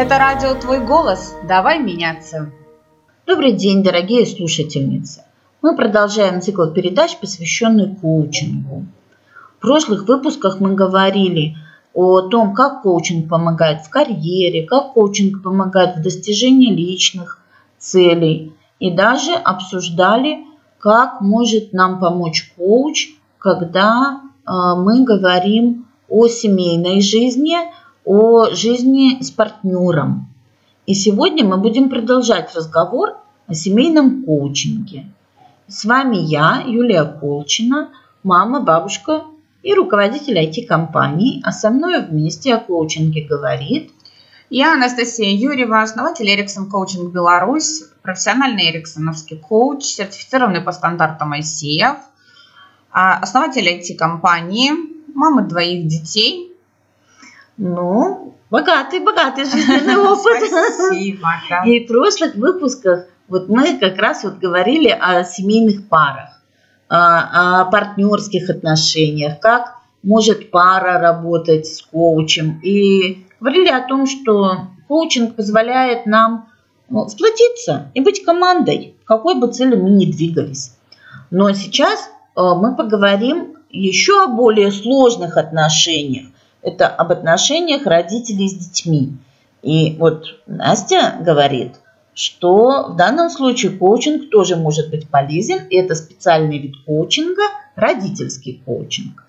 Это радио «Твой голос». Давай меняться. Добрый день, дорогие слушательницы. Мы продолжаем цикл передач, посвященный коучингу. В прошлых выпусках мы говорили о том, как коучинг помогает в карьере, как коучинг помогает в достижении личных целей. И даже обсуждали, как может нам помочь коуч, когда э, мы говорим о семейной жизни, о жизни с партнером. И сегодня мы будем продолжать разговор о семейном коучинге. С вами я, Юлия Колчина, мама, бабушка и руководитель IT-компании, а со мной вместе о коучинге говорит я Анастасия Юрьева, основатель Эриксон Коучинг Беларусь, профессиональный эриксоновский коуч, сертифицированный по стандартам ICF, а, основатель IT-компании, мама двоих детей. Ну, богатый, богатый жизненный опыт. Спасибо. И в прошлых выпусках вот мы как раз вот говорили о семейных парах, о, о партнерских отношениях, как может пара работать с коучем. И говорили о том, что коучинг позволяет нам ну, сплотиться и быть командой, какой бы цели мы ни двигались. Но сейчас э, мы поговорим еще о более сложных отношениях. Это об отношениях родителей с детьми. И вот Настя говорит, что в данном случае коучинг тоже может быть полезен. И это специальный вид коучинга – родительский коучинг.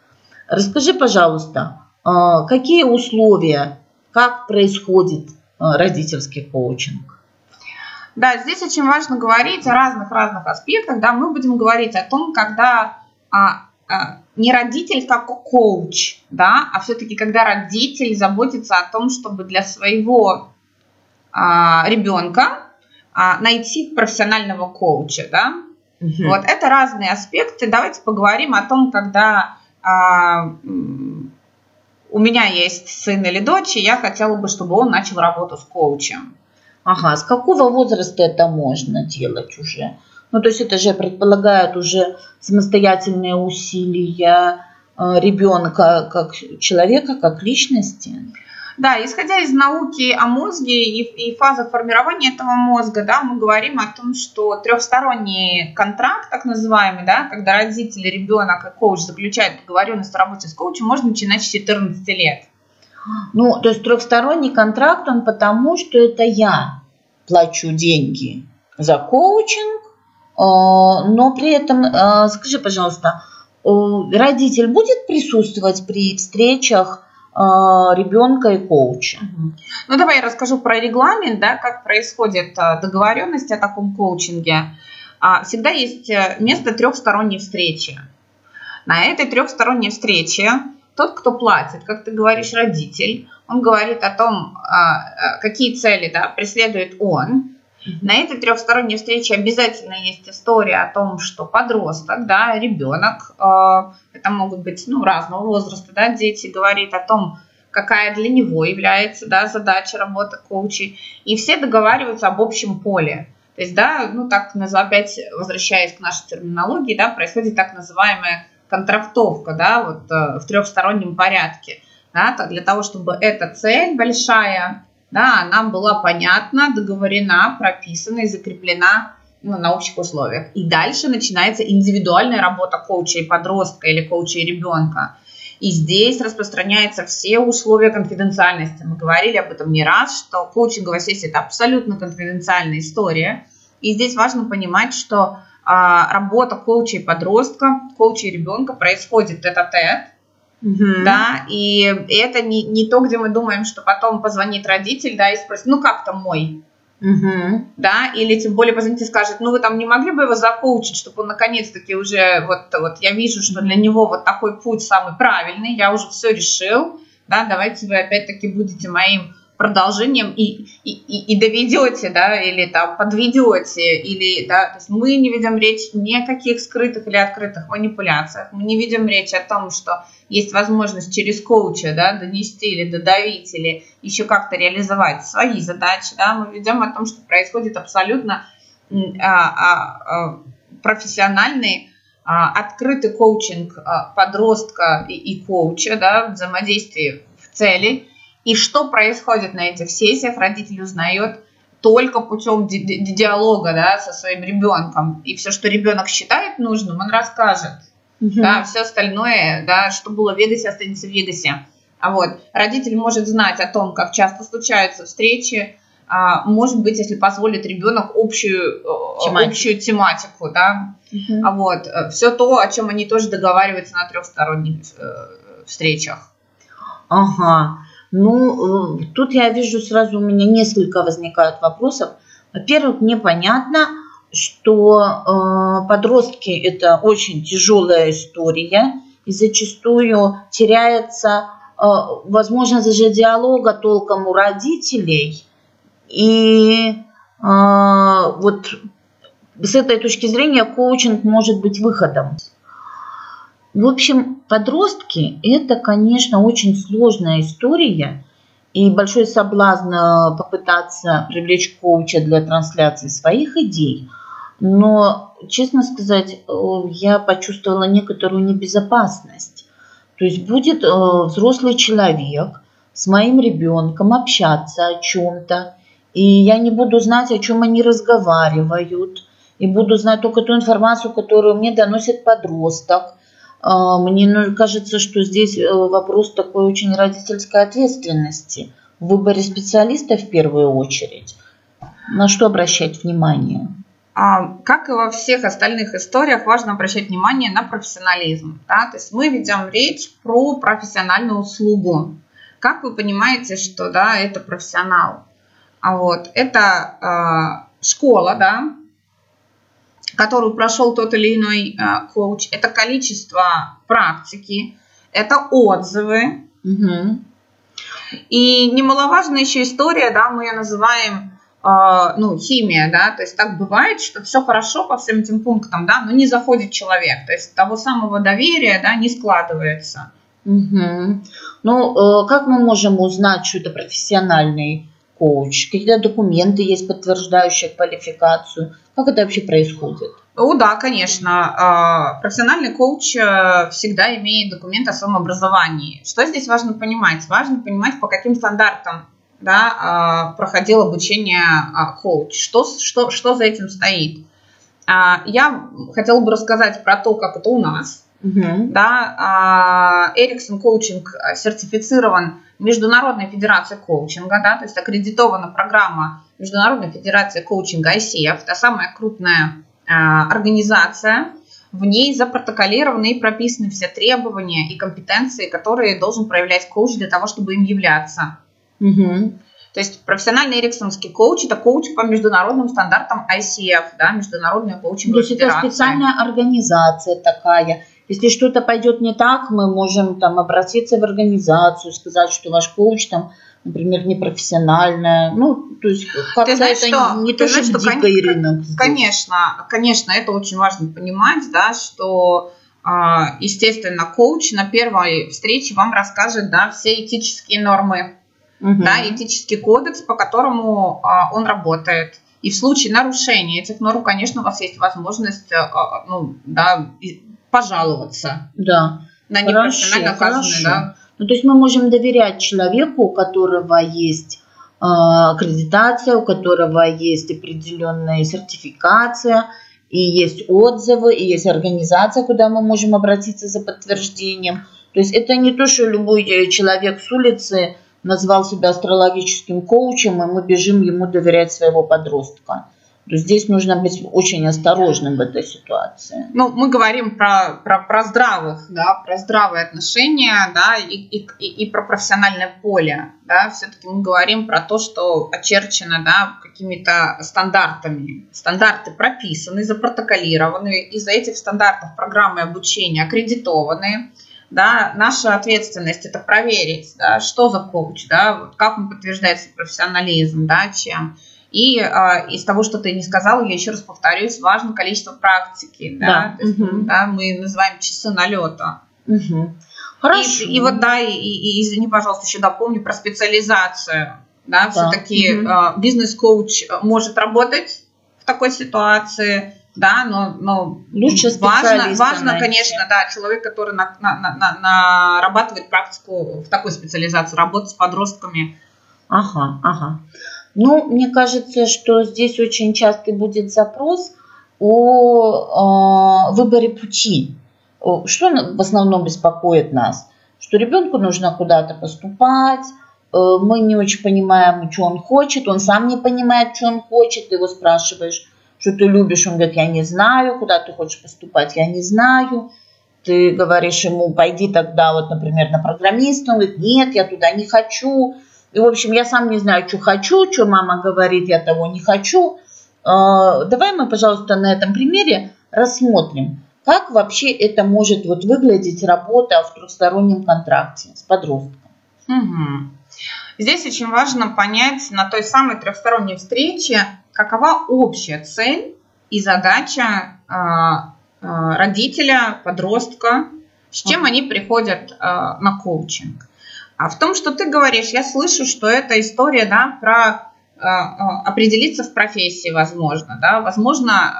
Расскажи, пожалуйста, э, какие условия, как происходит э, родительский коучинг? Да, здесь очень важно говорить о разных-разных аспектах. Да, мы будем говорить о том, когда а, а, не родитель как коуч, да, а все-таки когда родитель заботится о том, чтобы для своего а, ребенка а, найти профессионального коуча, да. Угу. Вот это разные аспекты. Давайте поговорим о том, когда а, у меня есть сын или дочь, и я хотела бы, чтобы он начал работу с коучем. Ага, с какого возраста это можно делать уже? Ну, то есть это же предполагает уже самостоятельные усилия э, ребенка как человека, как личности. Да, исходя из науки о мозге и, и фазах формирования этого мозга, да, мы говорим о том, что трехсторонний контракт, так называемый, да, когда родители, ребенок и коуч заключают договоренность о работе с коучем, можно начинать с 14 лет. Ну, то есть трехсторонний контракт, он потому, что это я плачу деньги за коучинг, но при этом, э, скажи, пожалуйста, родитель будет присутствовать при встречах э, ребенка и коуча? Ну, давай я расскажу про регламент, да, как происходит договоренность о таком коучинге. А, всегда есть место трехсторонней встречи. На этой трехсторонней встрече тот, кто платит, как ты говоришь, родитель, он говорит о том, а, а, какие цели да, преследует он. На этой трехсторонней встрече обязательно есть история о том, что подросток, да, ребенок, а, это могут быть ну, разного возраста, да, дети, говорит о том, какая для него является да, задача работы коучей, и все договариваются об общем поле. То есть, да, ну так, опять возвращаясь к нашей терминологии, да, происходит так называемая контрактовка, да, вот э, в трехстороннем порядке, да, для того, чтобы эта цель большая, да, она была понятна, договорена, прописана и закреплена ну, на общих условиях. И дальше начинается индивидуальная работа коуча и подростка или коуча и ребенка. И здесь распространяются все условия конфиденциальности. Мы говорили об этом не раз, что коучинговая сессия – это абсолютно конфиденциальная история. И здесь важно понимать, что а, работа коуча и подростка, коуча и ребенка происходит тет-а-тет, Угу. Да, и это не, не то, где мы думаем, что потом позвонит родитель, да, и спросит, ну как там мой? Угу. Да, или тем более позвонит и скажет, ну вы там не могли бы его закоучить, чтобы он наконец-таки уже, вот, вот я вижу, что для него вот такой путь самый правильный, я уже все решил, да, давайте вы опять-таки будете моим продолжением и, и, и доведете, да, или там подведете, или, да, то есть мы не ведем речь ни о каких скрытых или открытых манипуляциях, мы не ведем речь о том, что есть возможность через коуча, да, донести или додавить, или еще как-то реализовать свои задачи, да, мы ведем о том, что происходит абсолютно а, а, а, профессиональный открытый коучинг подростка и, и коуча, да, взаимодействие в цели, И что происходит на этих сессиях, родитель узнает только путем ди- ди- диалога да, со своим ребенком. И все, что ребенок считает нужным, он расскажет. Мгм. Да, все остальное, да, что было в Вегасе, останется в Вегасе. А вот родитель может знать о том, как часто случаются встречи, а, может быть, если позволит ребенок общую э, Тематику. общую тематику, да, Мгм. а вот все то, о чем они тоже договариваются на трехсторонних э, встречах. Ага. Ну, э, тут я вижу сразу у меня несколько возникают вопросов. Во-первых, мне понятно, что э, подростки это очень тяжелая история, и зачастую теряется э, возможность даже диалога толком у родителей. И э, вот с этой точки зрения коучинг может быть выходом. В общем, подростки – это, конечно, очень сложная история и большой соблазн э, попытаться привлечь коуча для трансляции своих идей. Но, честно сказать, э, я почувствовала некоторую небезопасность. То есть будет э, взрослый человек с моим ребенком общаться о чем-то, и я не буду знать, о чем они разговаривают, и буду знать только ту информацию, которую мне доносит подросток. А, Мне ну, кажется, что здесь э, вопрос такой очень родительской ответственности в выборе специалиста в первую очередь. На что обращать внимание? А, как и во всех остальных историях, важно обращать внимание на профессионализм. Да? То есть мы ведем речь про профессиональную услугу. Как вы понимаете, что да, это профессионал? А вот это а, школа, да, которую прошел тот или иной а, коуч. Это количество практики, это отзывы, Мгм. и немаловажная еще история, да, мы ее называем э, ну, химия, да, то есть так бывает, что все хорошо по всем этим пунктам, да, но не заходит человек, то есть того самого доверия, да, не складывается. Мгм. Ну, э, как мы можем узнать, что это профессиональный коуч? Какие документы есть, подтверждающие квалификацию? Как это вообще происходит? Ну да, конечно, э, профессиональный коуч э, всегда имеет документ о своем образовании. Что здесь важно понимать? Важно понимать, по каким стандартам да, э, проходил обучение э, коуч, что, что, что за этим стоит. А, Я хотела бы рассказать про то, как это у нас. Мгм. Да, Эриксон коучинг сертифицирован Международной федерацией коучинга, да, то есть аккредитована программа Международной федерации коучинга ICF, та самая крупная а, организация. В ней запротоколированы и прописаны все требования и компетенции, которые должен проявлять коуч для того, чтобы им являться. Мгм. То есть профессиональный эриксонский коуч – это коуч по международным стандартам ICF, да, Международная То коучинговая есть это федерация. специальная организация такая. Если что-то пойдет не так, мы можем там обратиться в организацию, сказать, что ваш коуч там, например, непрофессиональная. Ну, то есть как-то это что- не то, что что, дикий кон- рынок. здесь. Конечно, конечно, это очень важно понимать, да, что, а, естественно, коуч на первой встрече вам расскажет, да, все этические нормы, Мгм. да, этический кодекс, по которому а, он работает. И в случае нарушения этих норм, конечно, у вас есть возможность, а, ну, да, пожаловаться Да. на непрофессионально оказанные, да, Ну, то есть мы можем доверять человеку, у которого есть э, аккредитация, у которого есть определенная сертификация, и есть отзывы, и есть организация, куда мы можем обратиться за подтверждением. То есть это не то, что любой э, человек с улицы назвал себя астрологическим коучем, и мы бежим ему доверять своего подростка. Здесь нужно быть очень осторожным в этой ситуации. Ну, мы говорим про, про, про здравых, да, про здравые отношения, да, и, и, и, про профессиональное поле, да, все-таки мы говорим про то, что очерчено, да, какими-то стандартами. Стандарты прописаны, запротоколированы, из-за этих стандартов программы обучения аккредитованы, да, наша ответственность это проверить, да, что за коуч, да, вот как он подтверждает свой профессионализм, да, чем. И а, из того, что ты не сказал, я еще раз повторюсь, важно количество практики, да, Да, То есть, да, мы называем часы налета. Мгм. Хорошо. И, и вот да, и, и- извини, пожалуйста, еще дополню про специализацию, да, Да, все-таки мгм. бизнес-коуч может работать в такой ситуации, да, но, но Лучше важно, важно конечно, да, человек, который на, на, на, на, нарабатывает практику в такой специализации, работать с подростками. Ага, ага. Ну, мне кажется, что здесь очень часто будет запрос о э, выборе пути. Что в основном беспокоит нас? Что ребенку нужно куда-то поступать, э, мы не очень понимаем, что он хочет, он сам не понимает, что он хочет, ты его спрашиваешь, что ты любишь, он говорит, я не знаю, куда ты хочешь поступать, я не знаю. Ты говоришь ему, пойди тогда, вот, например, на программиста, он говорит, нет, я туда не хочу. И, в общем, я сам не знаю, что хочу, что мама говорит, я того не хочу. А, давай мы, пожалуйста, на этом примере рассмотрим, как вообще это может вот выглядеть работа в трехстороннем контракте с подростком. Угу. Здесь очень важно понять на той самой трехсторонней встрече, какова общая цель и задача а, а, родителя, подростка, с чем они приходят на коучинг. А в том, что ты говоришь, я слышу, что это история да, про определиться в профессии, возможно, да, возможно,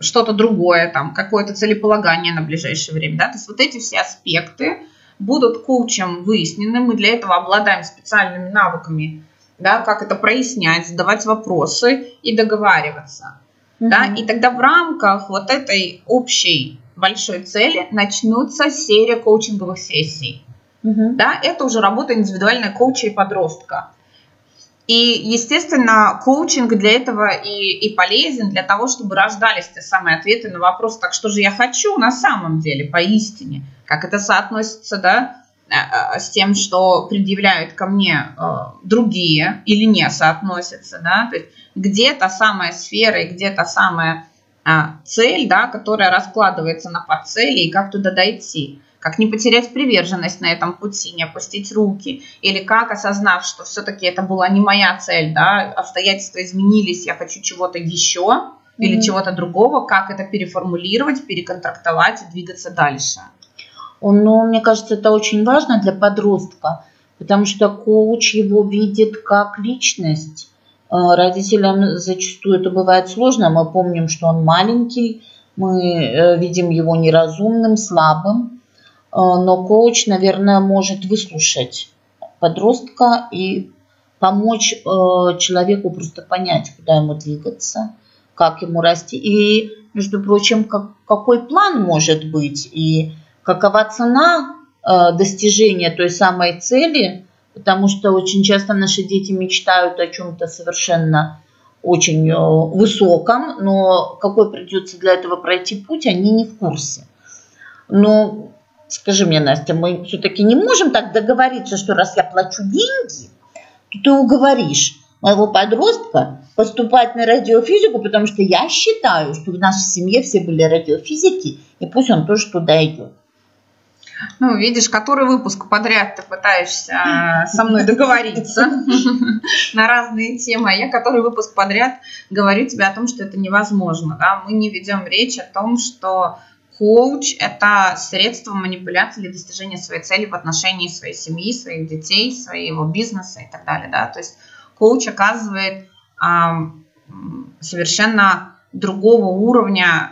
что-то другое, там, какое-то целеполагание на ближайшее время, да, то есть вот эти все аспекты будут коучем выяснены, мы для этого обладаем специальными навыками да, как это прояснять, задавать вопросы и договариваться. Угу. Да, и тогда в рамках вот этой общей большой цели начнутся серия коучинговых сессий. Угу. Да, это уже работа индивидуальная коуча и подростка. И, естественно, коучинг для этого и, и полезен, для того, чтобы рождались те самые ответы на вопрос, так что же я хочу на самом деле, поистине, как это соотносится, да, Э, с тем, что предъявляют ко мне э, другие или не соотносятся, да, то есть где та самая сфера и где та самая а, цель, да, которая раскладывается на подцели и как туда дойти, как не потерять приверженность на этом пути, не опустить руки, или как, осознав, что все-таки это была не моя цель, да, обстоятельства изменились, я хочу чего-то еще mm-hmm. или чего-то другого, как это переформулировать, переконтрактовать и двигаться дальше. Но мне кажется, это очень важно для подростка, потому что коуч его видит как личность. Э, родителям зачастую это бывает сложно. Мы помним, что он маленький, мы э, видим его неразумным, слабым. Э, но коуч, наверное, может выслушать подростка и помочь человеку просто понять, куда ему двигаться, как ему расти. И, между прочим, как, какой план может быть. И какова цена э, достижения той самой цели, потому что очень часто наши дети мечтают о чем-то совершенно очень э, высоком, но какой придется для этого пройти путь, они не в курсе. Но скажи мне, Настя, мы все-таки не можем так договориться, что раз я плачу деньги, то ты уговоришь моего подростка поступать на радиофизику, потому что я считаю, что в нашей семье все были радиофизики, и пусть он тоже туда идет. Ну, видишь, который выпуск подряд ты пытаешься э, со мной договориться на разные темы, а я который выпуск подряд говорю тебе о том, что это невозможно. Да? Мы не ведем речь о том, что коуч – это средство манипуляции для достижения своей цели в отношении своей семьи, своих детей, своего бизнеса и так далее. Да? То есть коуч оказывает совершенно другого уровня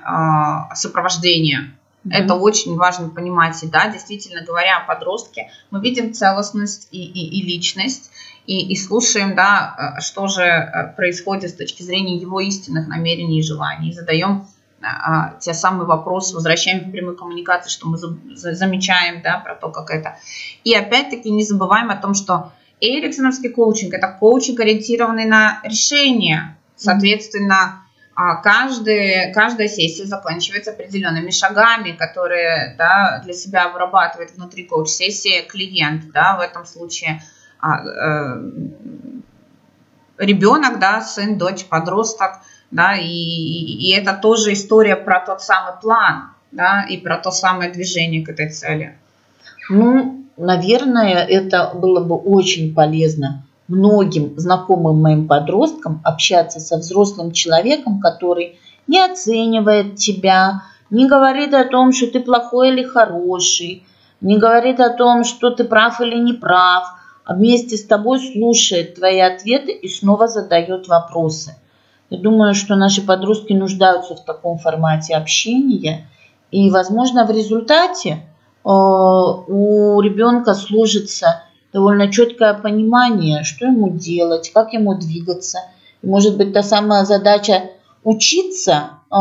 э, сопровождения Mm-hmm. Это очень важно понимать. И да, действительно говоря о подростке, мы видим целостность и, и, и личность, и, и слушаем, да, э, что же э, происходит с точки зрения его истинных намерений и желаний. И задаем а, те самые вопросы, возвращаем в прямую коммуникацию, что мы за, за, замечаем, да, про то, как это. И опять-таки не забываем о том, что эриксоновский коучинг – это коучинг, ориентированный на решение. Соответственно, а каждый, каждая сессия заканчивается определенными шагами, которые да, для себя вырабатывает внутри коуч-сессии клиент. Да, в этом случае а, э, ребенок, да, сын, дочь, подросток. Да, и, и это тоже история про тот самый план да, и про то самое движение к этой цели. Ну, наверное, это было бы очень полезно многим знакомым моим подросткам общаться со взрослым человеком, который не оценивает тебя, не говорит о том, что ты плохой или хороший, не говорит о том, что ты прав или не прав, а вместе с тобой слушает твои ответы и снова задает вопросы. Я думаю, что наши подростки нуждаются в таком формате общения. И, возможно, в результате э, у ребенка сложится довольно четкое понимание, что ему делать, как ему двигаться. И, может быть, та самая задача учиться э,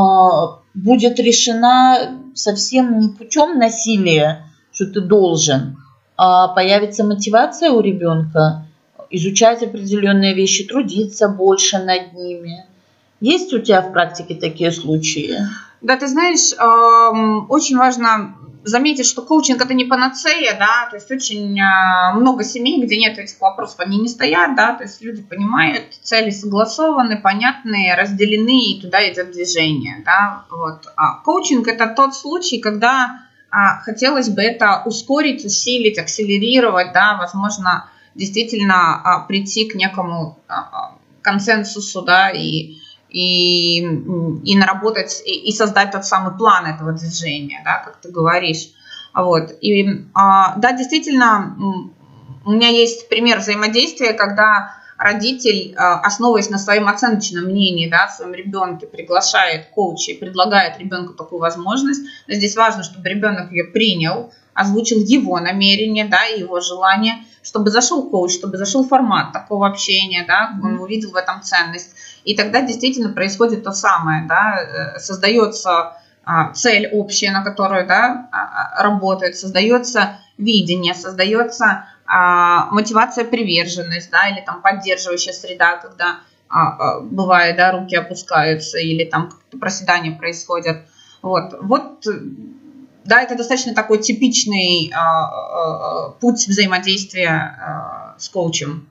будет решена совсем не путем насилия, что ты должен, а появится мотивация у ребенка изучать определенные вещи, трудиться больше над ними. Есть у тебя в практике такие случаи? Да, ты знаешь, очень важно заметить, что коучинг это не панацея, да, то есть очень а, много семей, где нет этих вопросов, они не стоят, да, то есть люди понимают, цели согласованы, понятные, разделены, и туда идет движение, да, вот. А коучинг это тот случай, когда а, хотелось бы это ускорить, усилить, акселерировать, да, возможно, действительно а, прийти к некому а, консенсусу, да, и и, и наработать, и, и создать тот самый план этого движения, да, как ты говоришь. Вот. И а, да, действительно, у меня есть пример взаимодействия, когда родитель, а, основываясь на своем оценочном мнении, да, о своем ребенке, приглашает коуча и предлагает ребенку такую возможность. Но здесь важно, чтобы ребенок ее принял, озвучил его намерение, да, его желание, чтобы зашел коуч, чтобы зашел формат такого общения, да, он увидел в этом ценность. И тогда действительно происходит то самое, да, э, создается а, цель общая, на которую да, а, а, работает, создается видение, создается мотивация, приверженность, да, или там поддерживающая среда, когда бывает, да, руки опускаются или там проседания происходят. Вот, вот да, это достаточно такой типичный путь взаимодействия с коучем.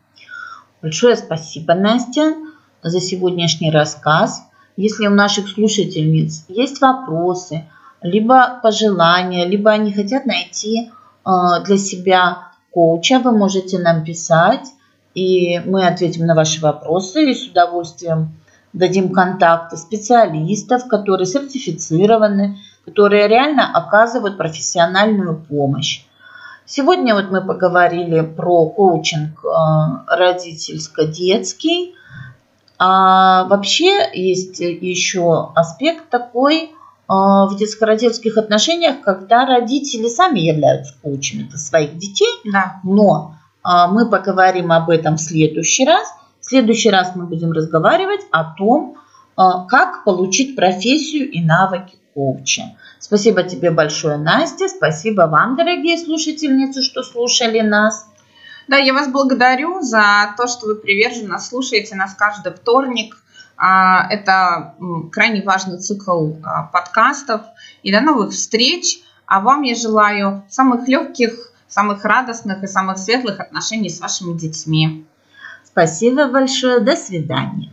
Большое спасибо, Настя за сегодняшний рассказ. Если у наших слушательниц есть вопросы, либо пожелания, либо они хотят найти э, для себя коуча, вы можете нам писать, и мы ответим на ваши вопросы и с удовольствием дадим контакты специалистов, которые сертифицированы, которые реально оказывают профессиональную помощь. Сегодня вот мы поговорили про коучинг э, родительско-детский. А вообще есть еще аспект такой а, в детско-родительских отношениях, когда родители сами являются коучами своих детей, да. но а, мы поговорим об этом в следующий раз. В следующий раз мы будем разговаривать о том, а, как получить профессию и навыки коуча. Спасибо тебе большое, Настя. Спасибо вам, дорогие слушательницы, что слушали нас. Да, я вас благодарю за то, что вы приверженно слушаете нас каждый вторник. А, это крайне важный цикл а, подкастов. И до новых встреч. А вам я желаю самых легких, самых радостных и самых светлых отношений с вашими детьми. Спасибо большое. До свидания.